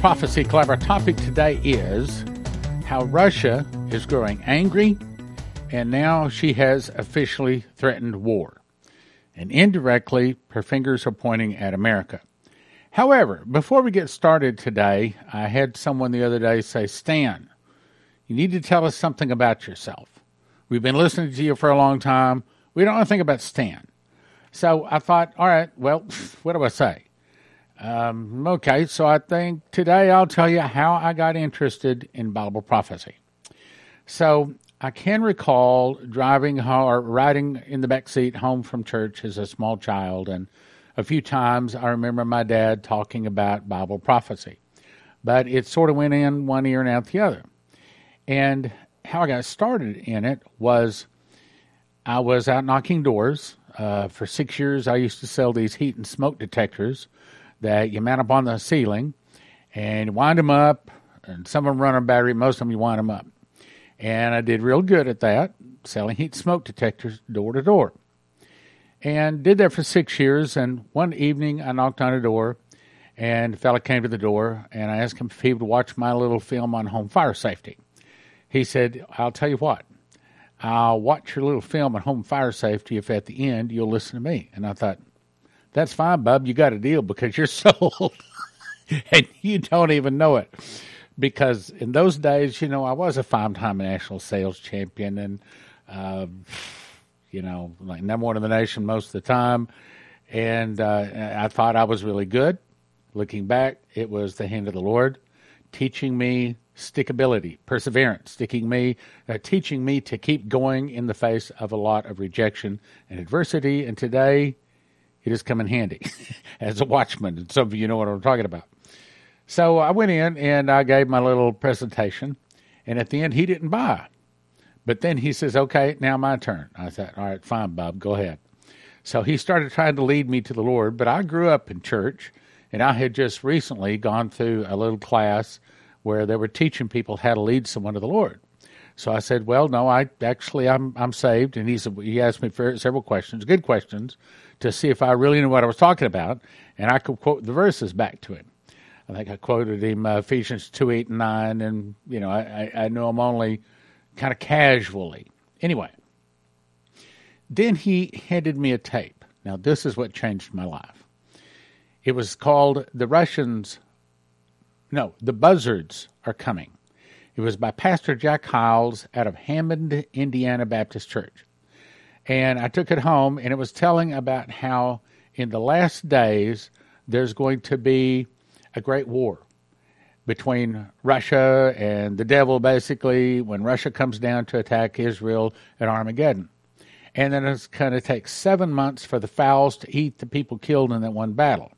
To Prophecy Club. Our topic today is how Russia is growing angry and now she has officially threatened war. And indirectly, her fingers are pointing at America. However, before we get started today, I had someone the other day say, Stan, you need to tell us something about yourself. We've been listening to you for a long time. We don't know anything about Stan. So I thought, all right, well, what do I say? Um, okay, so I think today I'll tell you how I got interested in Bible prophecy. So I can recall driving or riding in the back seat home from church as a small child, and a few times I remember my dad talking about Bible prophecy. But it sort of went in one ear and out the other. And how I got started in it was I was out knocking doors. Uh, for six years, I used to sell these heat and smoke detectors that you mount up on the ceiling and wind them up, and some of them run on battery, most of them you wind them up. And I did real good at that, selling heat smoke detectors door to door. And did that for six years. And one evening I knocked on a door, and a fella came to the door, and I asked him if he would watch my little film on home fire safety. He said, I'll tell you what, I'll watch your little film on home fire safety if at the end you'll listen to me. And I thought, that's fine, bub. You got a deal because you're sold and you don't even know it. Because in those days, you know, I was a five time national sales champion and, uh, you know, like number one in the nation most of the time. And uh, I thought I was really good. Looking back, it was the hand of the Lord teaching me stickability, perseverance, sticking me, uh, teaching me to keep going in the face of a lot of rejection and adversity. And today, it has come in handy as a watchman. And some of you know what I'm talking about. So I went in and I gave my little presentation, and at the end, he didn't buy. But then he says, Okay, now my turn. I said, All right, fine, Bob, go ahead. So he started trying to lead me to the Lord, but I grew up in church, and I had just recently gone through a little class where they were teaching people how to lead someone to the Lord. So I said, "Well, no, I actually I'm I'm saved." And he said he asked me several questions, good questions, to see if I really knew what I was talking about, and I could quote the verses back to him. I think I quoted him uh, Ephesians two eight and nine, and you know I, I, I know him only kind of casually. Anyway, then he handed me a tape. Now this is what changed my life. It was called "The Russians." No, the buzzards are coming. It was by Pastor Jack Hyles out of Hammond, Indiana Baptist Church. And I took it home, and it was telling about how in the last days there's going to be a great war between Russia and the devil, basically, when Russia comes down to attack Israel at Armageddon. And then it's going to take seven months for the fowls to eat the people killed in that one battle.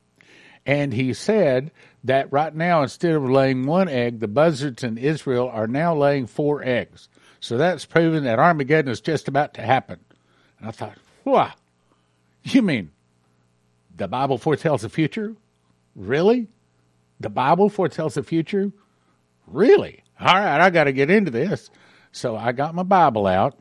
And he said that right now, instead of laying one egg, the buzzards in Israel are now laying four eggs. So that's proven that Armageddon is just about to happen. And I thought, wow, you mean the Bible foretells the future? Really? The Bible foretells the future? Really? All right, I got to get into this. So I got my Bible out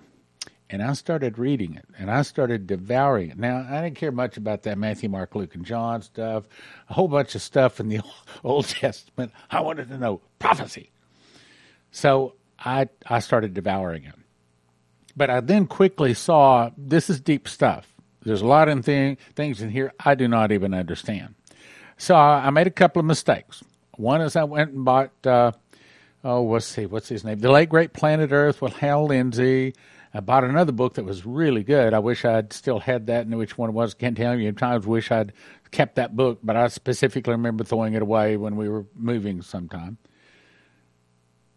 and I started reading it and I started devouring it. Now, I didn't care much about that Matthew, Mark, Luke, and John stuff, a whole bunch of stuff in the Old Testament. I wanted to know prophecy. So I, I started devouring it. But I then quickly saw this is deep stuff. There's a lot of thing, things in here I do not even understand. So I, I made a couple of mistakes. One is I went and bought, uh, oh, let's see, what's his name? The Late Great Planet Earth with Hal Lindsey. I bought another book that was really good. I wish I'd still had that, and which one it was. Can't tell you. Times wish I'd kept that book, but I specifically remember throwing it away when we were moving sometime.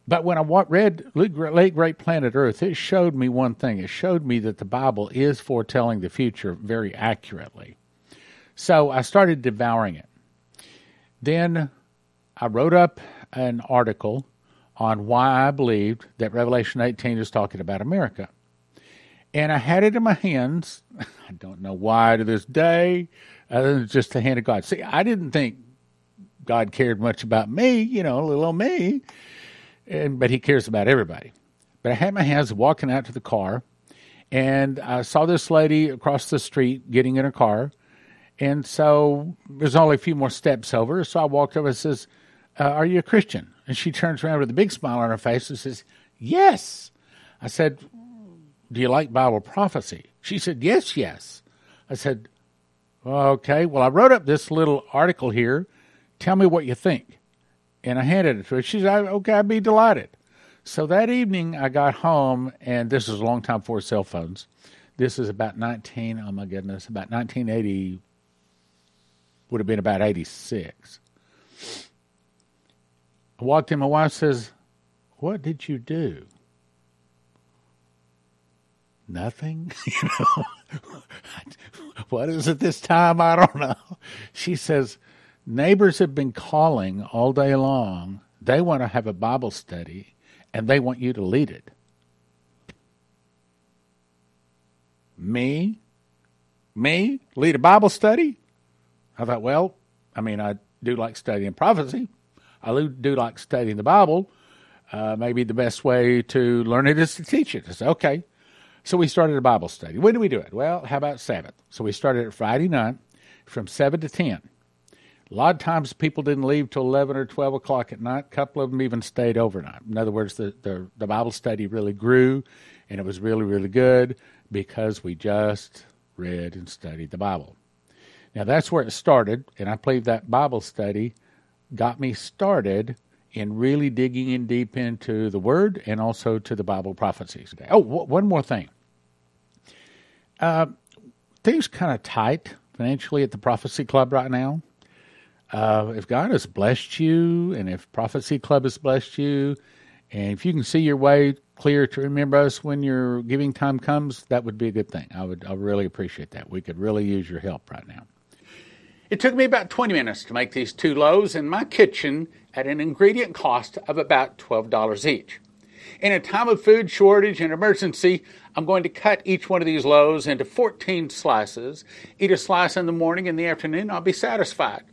But when I read Late Great Planet Earth, it showed me one thing. It showed me that the Bible is foretelling the future very accurately. So I started devouring it. Then I wrote up an article on why I believed that Revelation 18 is talking about America. And I had it in my hands. I don't know why to this day, other than just the hand of God. See, I didn't think God cared much about me, you know, little old me and but he cares about everybody. But I had my hands walking out to the car, and I saw this lady across the street getting in her car, and so there's only a few more steps over. So I walked over and says, uh, Are you a Christian? And she turns around with a big smile on her face and says, Yes. I said, Do you like Bible prophecy? She said, Yes, yes. I said, Okay, well, I wrote up this little article here. Tell me what you think. And I handed it to her. She said, Okay, I'd be delighted. So that evening, I got home, and this was a long time before cell phones. This is about 19, oh my goodness, about 1980, would have been about 86. I walked in, my wife says, What did you do? Nothing. you know, what is it this time? I don't know. She says, Neighbors have been calling all day long. They want to have a Bible study and they want you to lead it. Me? Me? Lead a Bible study? I thought, well, I mean, I do like studying prophecy. I do like studying the Bible. Uh, maybe the best way to learn it is to teach it. I said, okay. So we started a Bible study. When do we do it? Well, how about Sabbath? So we started it Friday night from 7 to 10. A lot of times people didn't leave till 11 or 12 o'clock at night. A couple of them even stayed overnight. In other words, the, the, the Bible study really grew and it was really, really good because we just read and studied the Bible. Now that's where it started, and I believe that Bible study got me started in really digging in deep into the Word and also to the Bible prophecies. Oh, one more thing. Uh, things kind of tight financially at the Prophecy Club right now. Uh, if God has blessed you, and if Prophecy Club has blessed you, and if you can see your way clear to remember us when your giving time comes, that would be a good thing. I would I really appreciate that. We could really use your help right now. It took me about 20 minutes to make these two loaves in my kitchen at an ingredient cost of about $12 each. In a time of food shortage and emergency, I'm going to cut each one of these loaves into 14 slices. Eat a slice in the morning and the afternoon, I'll be satisfied.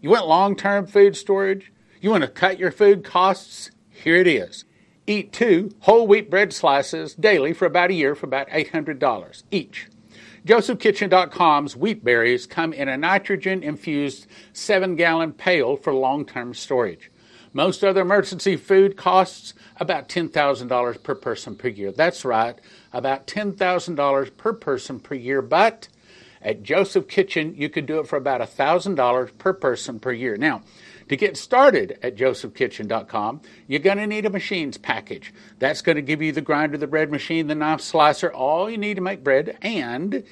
You want long term food storage? You want to cut your food costs? Here it is. Eat two whole wheat bread slices daily for about a year for about $800 each. JosephKitchen.com's wheat berries come in a nitrogen infused 7 gallon pail for long term storage. Most other emergency food costs about $10,000 per person per year. That's right, about $10,000 per person per year. But at Joseph Kitchen, you could do it for about $1,000 per person per year. Now, to get started at josephkitchen.com, you're going to need a machines package. That's going to give you the grinder, the bread machine, the knife slicer, all you need to make bread, and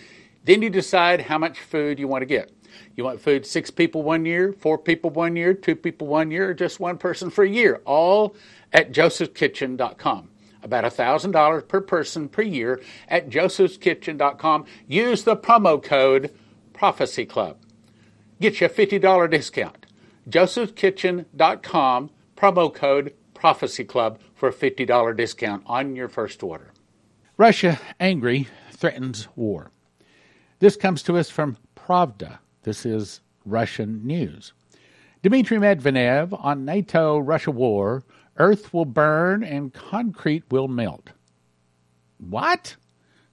then you decide how much food you want to get. You want food six people one year, four people one year, two people one year, or just one person for a year, all at josephkitchen.com. About $1,000 per person per year at josephskitchen.com. Use the promo code Prophecy Club. Get you a $50 discount josephskitchen.com, promo code Prophecy Club for a $50 discount on your first order. Russia, angry, threatens war. This comes to us from Pravda. This is Russian news. Dmitry Medvedev on NATO Russia war Earth will burn and concrete will melt. What?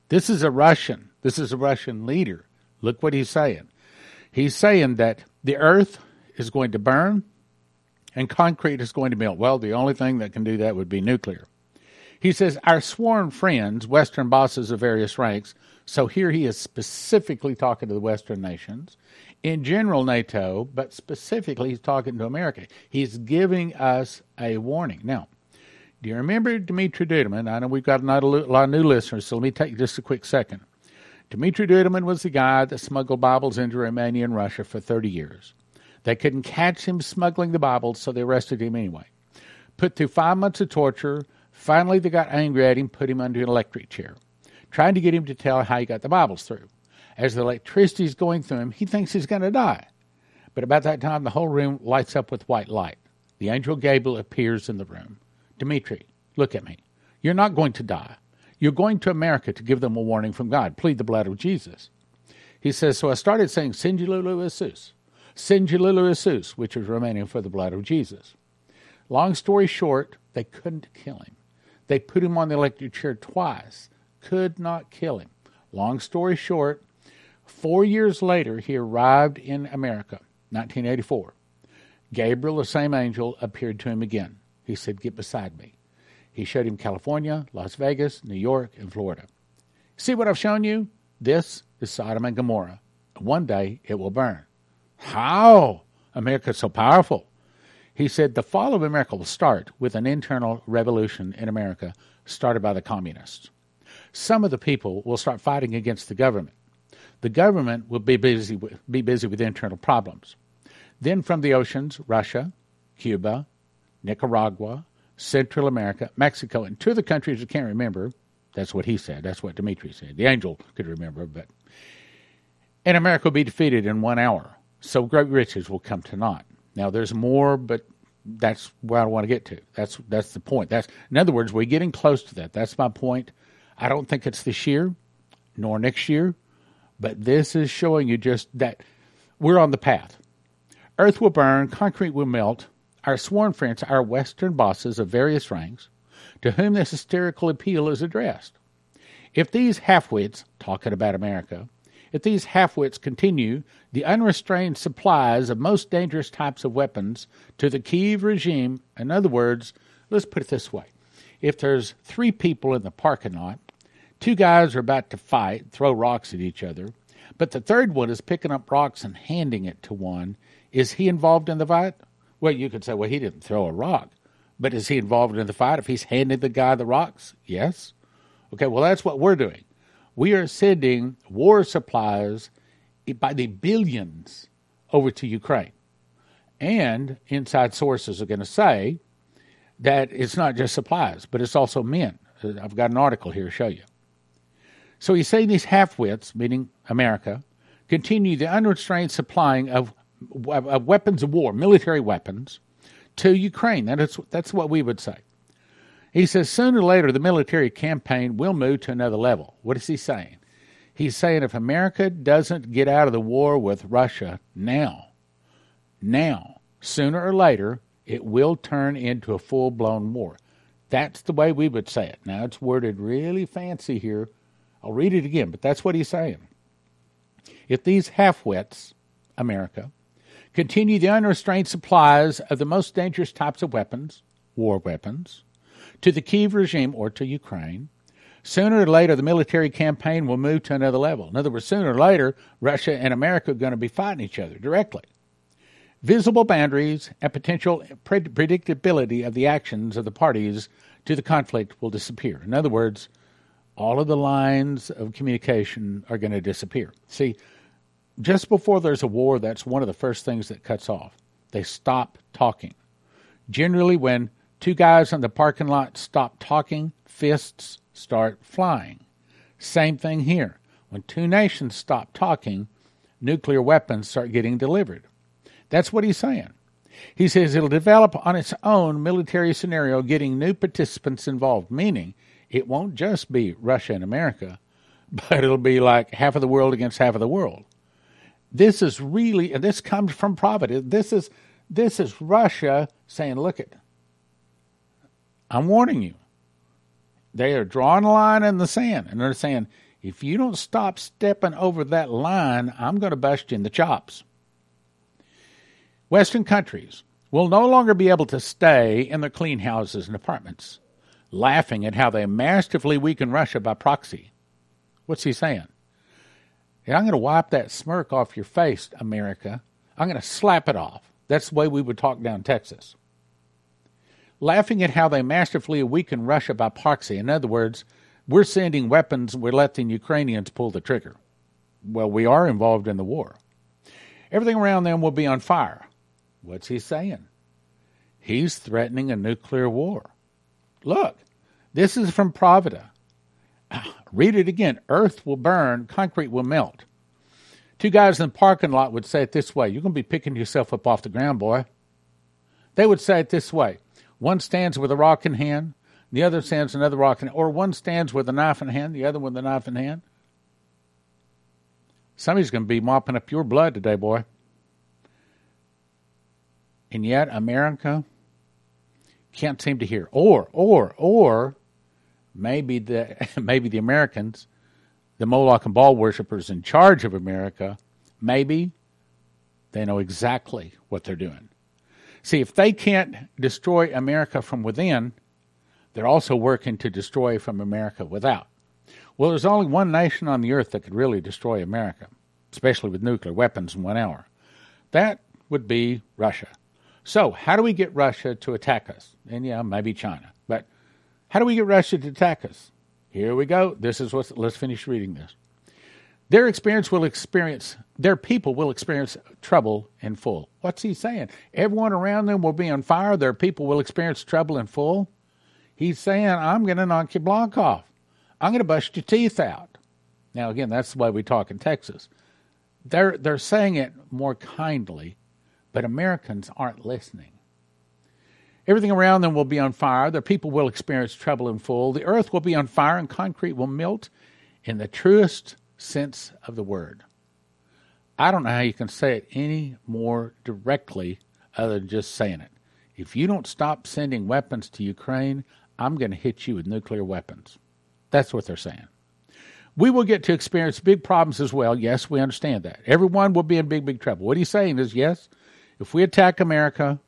This is a Russian. This is a Russian leader. Look what he's saying. He's saying that the earth is going to burn and concrete is going to melt. Well, the only thing that can do that would be nuclear. He says, Our sworn friends, Western bosses of various ranks, so here he is specifically talking to the Western nations, in general NATO, but specifically he's talking to America. He's giving us a warning. Now, do you remember Dmitry Duduman? I know we've got a lot of new listeners, so let me take just a quick second. Dmitry Duduman was the guy that smuggled Bibles into Romania and Russia for 30 years. They couldn't catch him smuggling the Bibles, so they arrested him anyway. Put through five months of torture. Finally, they got angry at him, put him under an electric chair, trying to get him to tell how he got the Bibles through. As the electricity is going through him, he thinks he's going to die. But about that time, the whole room lights up with white light. The angel Gabriel appears in the room. Dmitri, look at me. You're not going to die. You're going to America to give them a warning from God. Plead the blood of Jesus. He says, So I started saying, Singululu Jesus. Singululu Jesus, which is Romanian for the blood of Jesus. Long story short, they couldn't kill him. They put him on the electric chair twice, could not kill him. Long story short, four years later, he arrived in America, 1984. Gabriel, the same angel, appeared to him again. He said, Get beside me. He showed him California, Las Vegas, New York, and Florida. See what I've shown you? This is Sodom and Gomorrah. One day it will burn. How? America's so powerful. He said the fall of America will start with an internal revolution in America started by the communists. Some of the people will start fighting against the government. The government will be busy with, be busy with internal problems. Then from the oceans, Russia, Cuba, Nicaragua, Central America, Mexico, and two of the countries I can't remember. That's what he said. That's what Dimitri said. The angel could remember, but and America will be defeated in one hour. So great riches will come to naught. Now there's more, but that's where I want to get to. That's that's the point. That's in other words, we're getting close to that. That's my point. I don't think it's this year, nor next year, but this is showing you just that we're on the path. Earth will burn, concrete will melt. Our sworn friends, our Western bosses of various ranks, to whom this hysterical appeal is addressed. If these halfwits, talking about America, if these halfwits continue the unrestrained supplies of most dangerous types of weapons to the Kiev regime, in other words, let's put it this way if there's three people in the parking lot, two guys are about to fight, throw rocks at each other, but the third one is picking up rocks and handing it to one, is he involved in the fight? Well, you could say, well, he didn't throw a rock. But is he involved in the fight if he's handing the guy the rocks? Yes. Okay, well, that's what we're doing. We are sending war supplies by the billions over to Ukraine. And inside sources are going to say that it's not just supplies, but it's also men. I've got an article here to show you. So he's saying these half-wits, meaning America, continue the unrestrained supplying of, of, of weapons of war, military weapons, to Ukraine. That is, that's what we would say. He says sooner or later the military campaign will move to another level. What is he saying? He's saying if America doesn't get out of the war with Russia now, now, sooner or later, it will turn into a full blown war. That's the way we would say it. Now it's worded really fancy here. I'll read it again, but that's what he's saying. If these half-wits, America, continue the unrestrained supplies of the most dangerous types of weapons, war weapons, to the Kiev regime or to Ukraine. Sooner or later, the military campaign will move to another level. In other words, sooner or later, Russia and America are going to be fighting each other directly. Visible boundaries and potential predictability of the actions of the parties to the conflict will disappear. In other words, all of the lines of communication are going to disappear. See, just before there's a war, that's one of the first things that cuts off. They stop talking. Generally, when Two guys in the parking lot stop talking, fists start flying. Same thing here. When two nations stop talking, nuclear weapons start getting delivered. That's what he's saying. He says it'll develop on its own military scenario, getting new participants involved, meaning it won't just be Russia and America, but it'll be like half of the world against half of the world. This is really, and this comes from Providence. This is this is Russia saying, "Look it, I'm warning you. They are drawing a line in the sand, and they're saying, if you don't stop stepping over that line, I'm going to bust you in the chops. Western countries will no longer be able to stay in their clean houses and apartments, laughing at how they masterfully weaken Russia by proxy. What's he saying? Yeah, I'm going to wipe that smirk off your face, America. I'm going to slap it off. That's the way we would talk down Texas laughing at how they masterfully weaken Russia by proxy. In other words, we're sending weapons, we're letting Ukrainians pull the trigger. Well, we are involved in the war. Everything around them will be on fire. What's he saying? He's threatening a nuclear war. Look, this is from Pravda. Read it again. Earth will burn, concrete will melt. Two guys in the parking lot would say it this way You're going to be picking yourself up off the ground, boy. They would say it this way one stands with a rock in hand, the other stands another rock in hand, or one stands with a knife in hand, the other with a knife in hand. Somebody's going to be mopping up your blood today, boy. And yet, America can't seem to hear. Or, or, or, maybe the maybe the Americans, the Moloch and Baal worshippers in charge of America, maybe they know exactly what they're doing. See, if they can't destroy America from within, they're also working to destroy from America without. Well, there's only one nation on the earth that could really destroy America, especially with nuclear weapons in one hour. That would be Russia. So, how do we get Russia to attack us? And yeah, maybe China. But how do we get Russia to attack us? Here we go. This is what let's finish reading this. Their experience will experience, their people will experience trouble in full. What's he saying? Everyone around them will be on fire. Their people will experience trouble in full. He's saying, I'm going to knock your block off. I'm going to bust your teeth out. Now, again, that's the way we talk in Texas. They're, they're saying it more kindly, but Americans aren't listening. Everything around them will be on fire. Their people will experience trouble in full. The earth will be on fire and concrete will melt in the truest sense of the word. I don't know how you can say it any more directly other than just saying it. If you don't stop sending weapons to Ukraine, I'm going to hit you with nuclear weapons. That's what they're saying. We will get to experience big problems as well. Yes, we understand that. Everyone will be in big, big trouble. What he's saying is yes, if we attack America,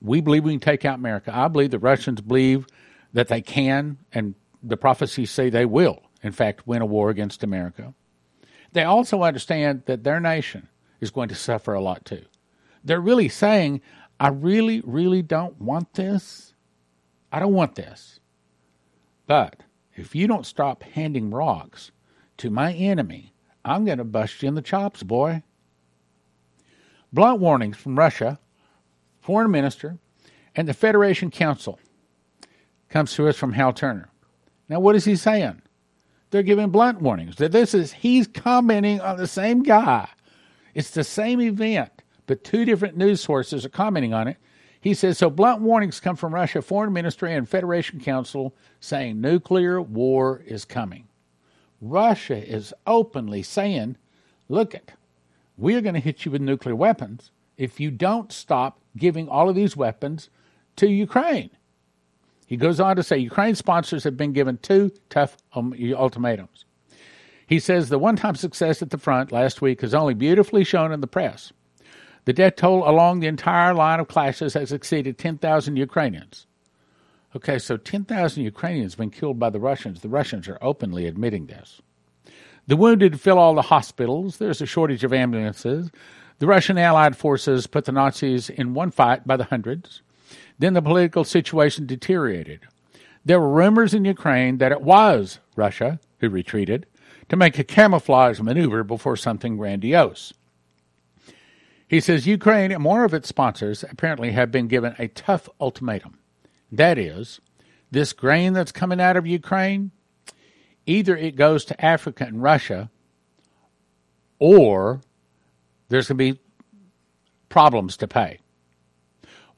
we believe we can take out America. I believe the Russians believe that they can, and the prophecies say they will in fact, win a war against America. They also understand that their nation is going to suffer a lot too. They're really saying, I really, really don't want this. I don't want this. But if you don't stop handing rocks to my enemy, I'm going to bust you in the chops, boy. Blunt warnings from Russia, Foreign Minister, and the Federation Council comes to us from Hal Turner. Now, what is he saying? they're giving blunt warnings. That this is he's commenting on the same guy. It's the same event, but two different news sources are commenting on it. He says so. Blunt warnings come from Russia Foreign Ministry and Federation Council saying nuclear war is coming. Russia is openly saying, "Look it, we are going to hit you with nuclear weapons if you don't stop giving all of these weapons to Ukraine." He goes on to say Ukraine sponsors have been given two tough um, ultimatums. He says the one time success at the front last week is only beautifully shown in the press. The death toll along the entire line of clashes has exceeded 10,000 Ukrainians. Okay, so 10,000 Ukrainians have been killed by the Russians. The Russians are openly admitting this. The wounded fill all the hospitals. There's a shortage of ambulances. The Russian Allied forces put the Nazis in one fight by the hundreds. Then the political situation deteriorated. There were rumors in Ukraine that it was Russia who retreated to make a camouflage maneuver before something grandiose. He says Ukraine and more of its sponsors apparently have been given a tough ultimatum. That is, this grain that's coming out of Ukraine, either it goes to Africa and Russia, or there's going to be problems to pay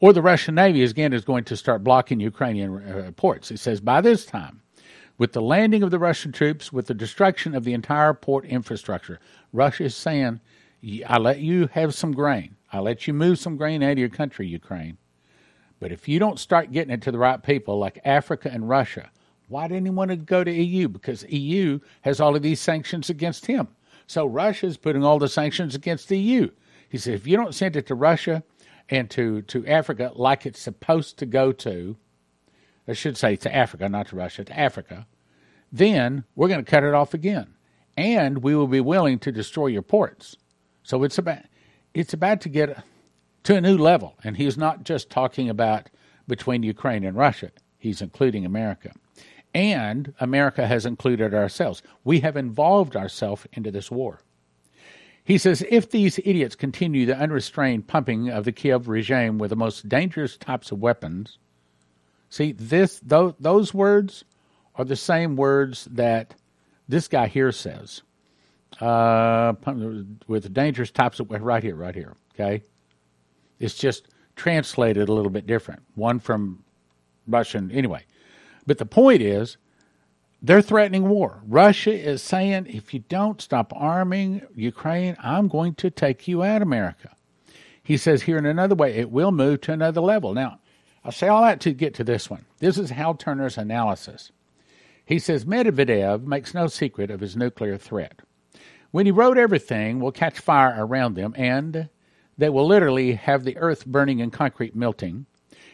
or the Russian Navy again is going to start blocking Ukrainian uh, ports. It says by this time, with the landing of the Russian troops, with the destruction of the entire port infrastructure, Russia is saying, I let you have some grain. I let you move some grain out of your country, Ukraine. But if you don't start getting it to the right people like Africa and Russia, why didn't he want to go to EU? Because EU has all of these sanctions against him. So Russia is putting all the sanctions against the EU. He said, if you don't send it to Russia, and to, to Africa like it's supposed to go to, I should say to Africa, not to Russia, to Africa, then we're going to cut it off again. And we will be willing to destroy your ports. So it's about it's about to get to a new level. And he's not just talking about between Ukraine and Russia. He's including America. And America has included ourselves. We have involved ourselves into this war. He says if these idiots continue the unrestrained pumping of the Kiev regime with the most dangerous types of weapons, see this those, words are the same words that this guy here says. Uh, with dangerous types of right here, right here. Okay, it's just translated a little bit different. One from Russian, anyway. But the point is, they're threatening war. Russia is saying, if you don't stop arming Ukraine, I'm going to take you out, America. He says here in another way, it will move to another level. Now, I'll say all that to get to this one. This is Hal Turner's analysis. He says Medvedev makes no secret of his nuclear threat. When he wrote everything will catch fire around them and they will literally have the earth burning and concrete melting.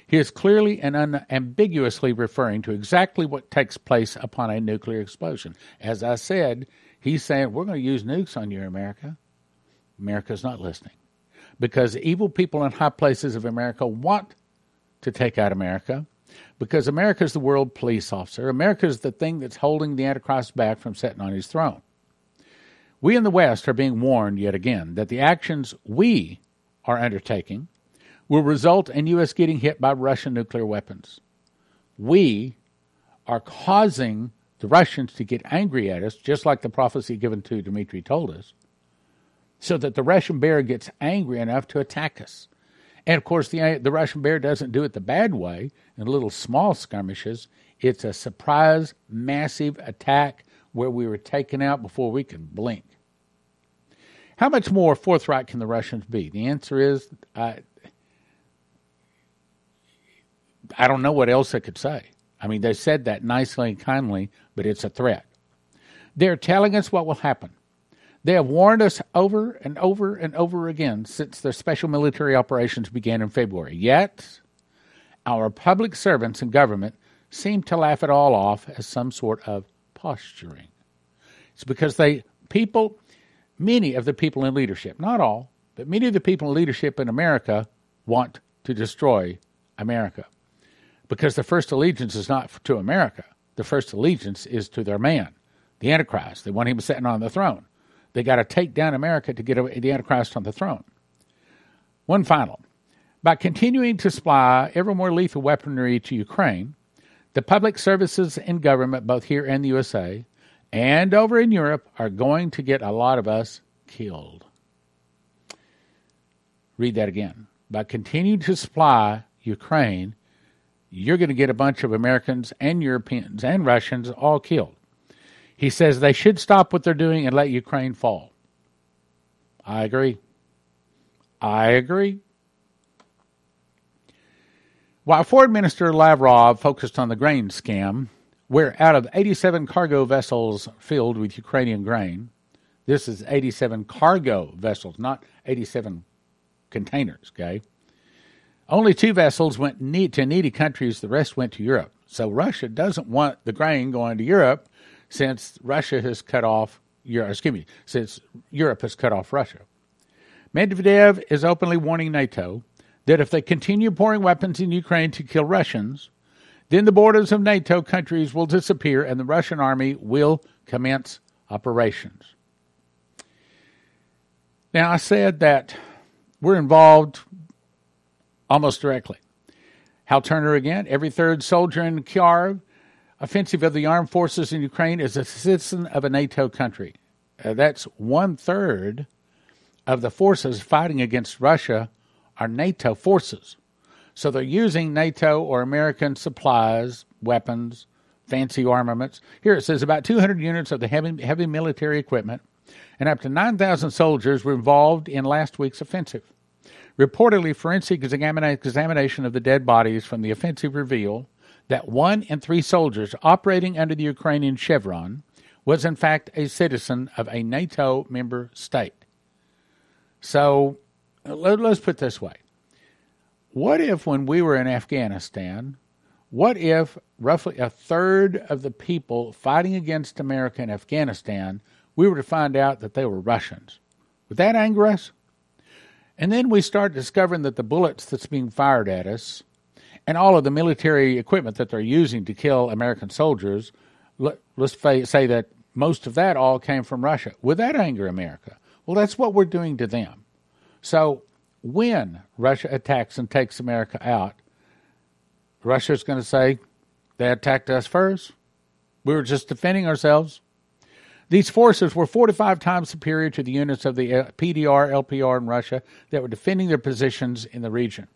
He is clearly and unambiguously referring to exactly what takes place upon a nuclear explosion. As I said, he's saying, We're going to use nukes on you, America. America's not listening. Because evil people in high places of America want to take out America. Because America is the world police officer. America is the thing that's holding the Antichrist back from sitting on his throne. We in the West are being warned yet again that the actions we are undertaking will result in U.S. getting hit by Russian nuclear weapons. We are causing the Russians to get angry at us, just like the prophecy given to Dmitri told us, so that the Russian bear gets angry enough to attack us. And of course, the, the Russian bear doesn't do it the bad way in little small skirmishes. It's a surprise, massive attack where we were taken out before we could blink. How much more forthright can the Russians be? The answer is uh, I don't know what else they could say. I mean, they said that nicely and kindly, but it's a threat. They're telling us what will happen. They have warned us over and over and over again since their special military operations began in February. Yet, our public servants and government seem to laugh it all off as some sort of posturing. It's because they, people, many of the people in leadership, not all, but many of the people in leadership in America want to destroy America because the first allegiance is not to America. The first allegiance is to their man, the Antichrist. the one he was sitting on the throne. They got to take down America to get the Antichrist on the throne. One final. By continuing to supply ever more lethal weaponry to Ukraine, the public services and government, both here in the USA and over in Europe, are going to get a lot of us killed. Read that again. By continuing to supply Ukraine you're going to get a bunch of Americans and Europeans and Russians all killed. He says they should stop what they're doing and let Ukraine fall. I agree. I agree. While Foreign Minister Lavrov focused on the grain scam, where out of 87 cargo vessels filled with Ukrainian grain, this is 87 cargo vessels, not 87 containers, okay? Only two vessels went to needy countries, the rest went to Europe. So Russia doesn't want the grain going to Europe since Russia has cut off Europe, excuse me, since Europe has cut off Russia. Medvedev is openly warning NATO that if they continue pouring weapons in Ukraine to kill Russians, then the borders of NATO countries will disappear and the Russian army will commence operations. Now, I said that we're involved almost directly. Hal Turner again. Every third soldier in Kyiv offensive of the armed forces in Ukraine is a citizen of a NATO country. Uh, that's one third of the forces fighting against Russia are NATO forces. So they're using NATO or American supplies, weapons, fancy armaments. Here it says about 200 units of the heavy, heavy military equipment and up to 9,000 soldiers were involved in last week's offensive. Reportedly, forensic examination of the dead bodies from the offensive reveal that one in three soldiers operating under the Ukrainian chevron was in fact a citizen of a NATO member state. So let, us put this way. What if, when we were in Afghanistan, what if roughly a third of the people fighting against America in Afghanistan, we were to find out that they were Russians? Would that anger us? And then we start discovering that the bullets that's being fired at us and all of the military equipment that they're using to kill American soldiers, let, us say that most of that all came from Russia. Would that anger America? Well, that's what we're doing to them. So when Russia attacks and takes America out, Russia's going to say, they attacked us first. We were just defending ourselves. These forces were 45 times superior to the units of the uh, PDR, LPR and Russia that were defending their positions in the region.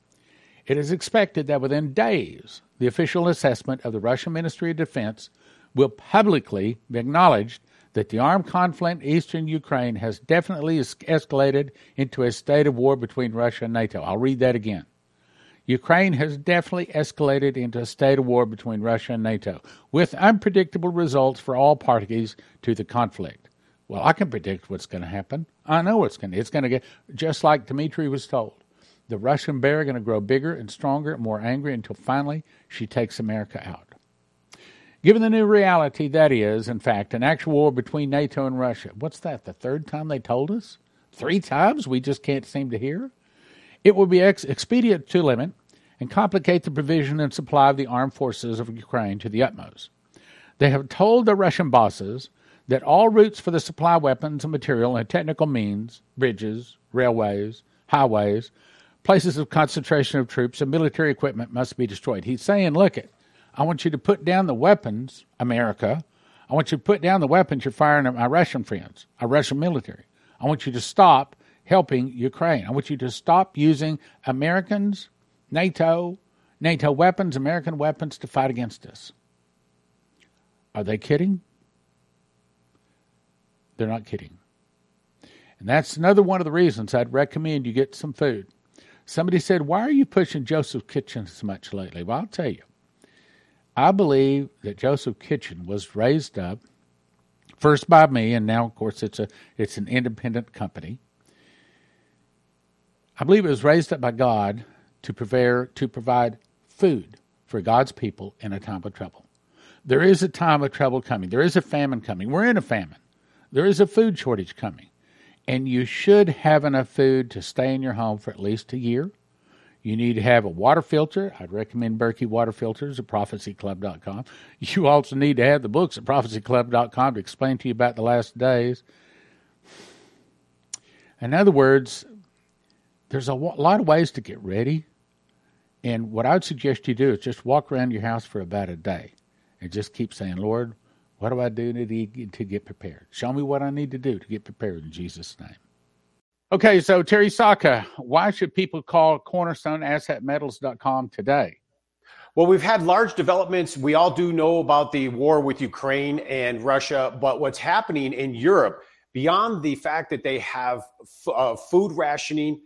It is expected that within days, the official assessment of the Russian Ministry of Defense will publicly be acknowledged that the armed conflict in eastern Ukraine has definitely escalated into a state of war between Russia and NATO. I'll read that again. Ukraine has definitely escalated into a state of war between Russia and NATO, with unpredictable results for all parties to the conflict. Well, I can predict what's going to happen. I know it's going to. It's going to get just like Dmitry was told. The Russian bear are going to grow bigger and stronger, and more angry until finally she takes America out. Given the new reality that is, in fact, an actual war between NATO and Russia. What's that? The third time they told us? Three times we just can't seem to hear? It will be ex- expedient to limit and complicate the provision and supply of the armed forces of Ukraine to the utmost. They have told the Russian bosses that all routes for the supply of weapons and material and technical means, bridges, railways, highways, places of concentration of troops, and military equipment must be destroyed. He's saying, look it, I want you to put down the weapons, America. I want you to put down the weapons you're firing at my Russian friends, our Russian military. I want you to stop helping Ukraine. I want you to stop using Americans, NATO, NATO weapons, American weapons to fight against us. Are they kidding? They're not kidding. And that's another one of the reasons I'd recommend you get some food. Somebody said, Why are you pushing Joseph Kitchen so much lately? Well, I'll tell you. I believe that Joseph Kitchen was raised up first by me, and now, of course, it's a it's an independent company. I believe it was raised up by God to prepare to provide food for God's people in a time of trouble. There is a time of trouble coming. There is a famine coming. We're in a famine. There is a food shortage coming. And you should have enough food to stay in your home for at least a year. You need to have a water filter. I'd recommend Berkey water filters at prophecyclub.com. You also need to have the books at prophecyclub.com to explain to you about the last days. In other words, there's a lot of ways to get ready. And what I would suggest you do is just walk around your house for about a day and just keep saying, Lord, what do I do to, to get prepared? Show me what I need to do to get prepared in Jesus' name. Okay, so Terry Sacka, why should people call cornerstoneassetmetals.com today? Well, we've had large developments. We all do know about the war with Ukraine and Russia, but what's happening in Europe, beyond the fact that they have f- uh, food rationing,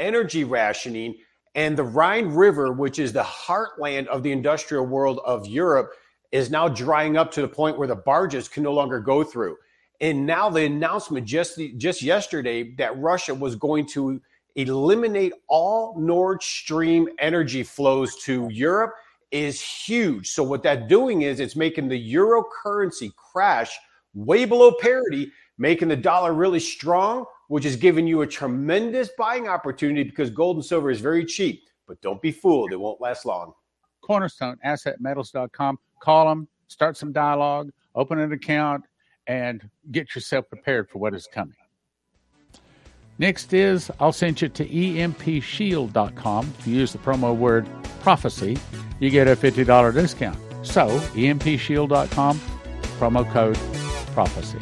energy rationing, and the Rhine River, which is the heartland of the industrial world of Europe, is now drying up to the point where the barges can no longer go through. And now the announcement just just yesterday that Russia was going to eliminate all Nord Stream energy flows to Europe is huge. So what that's doing is it's making the euro currency crash way below parity, making the dollar really strong, which is giving you a tremendous buying opportunity because gold and silver is very cheap. But don't be fooled, it won't last long. Cornerstone assetmetals.com. Call them, start some dialogue, open an account and get yourself prepared for what is coming. Next is I'll send you to empshield.com. If you use the promo word prophecy, you get a $50 discount. So, empshield.com, promo code prophecy.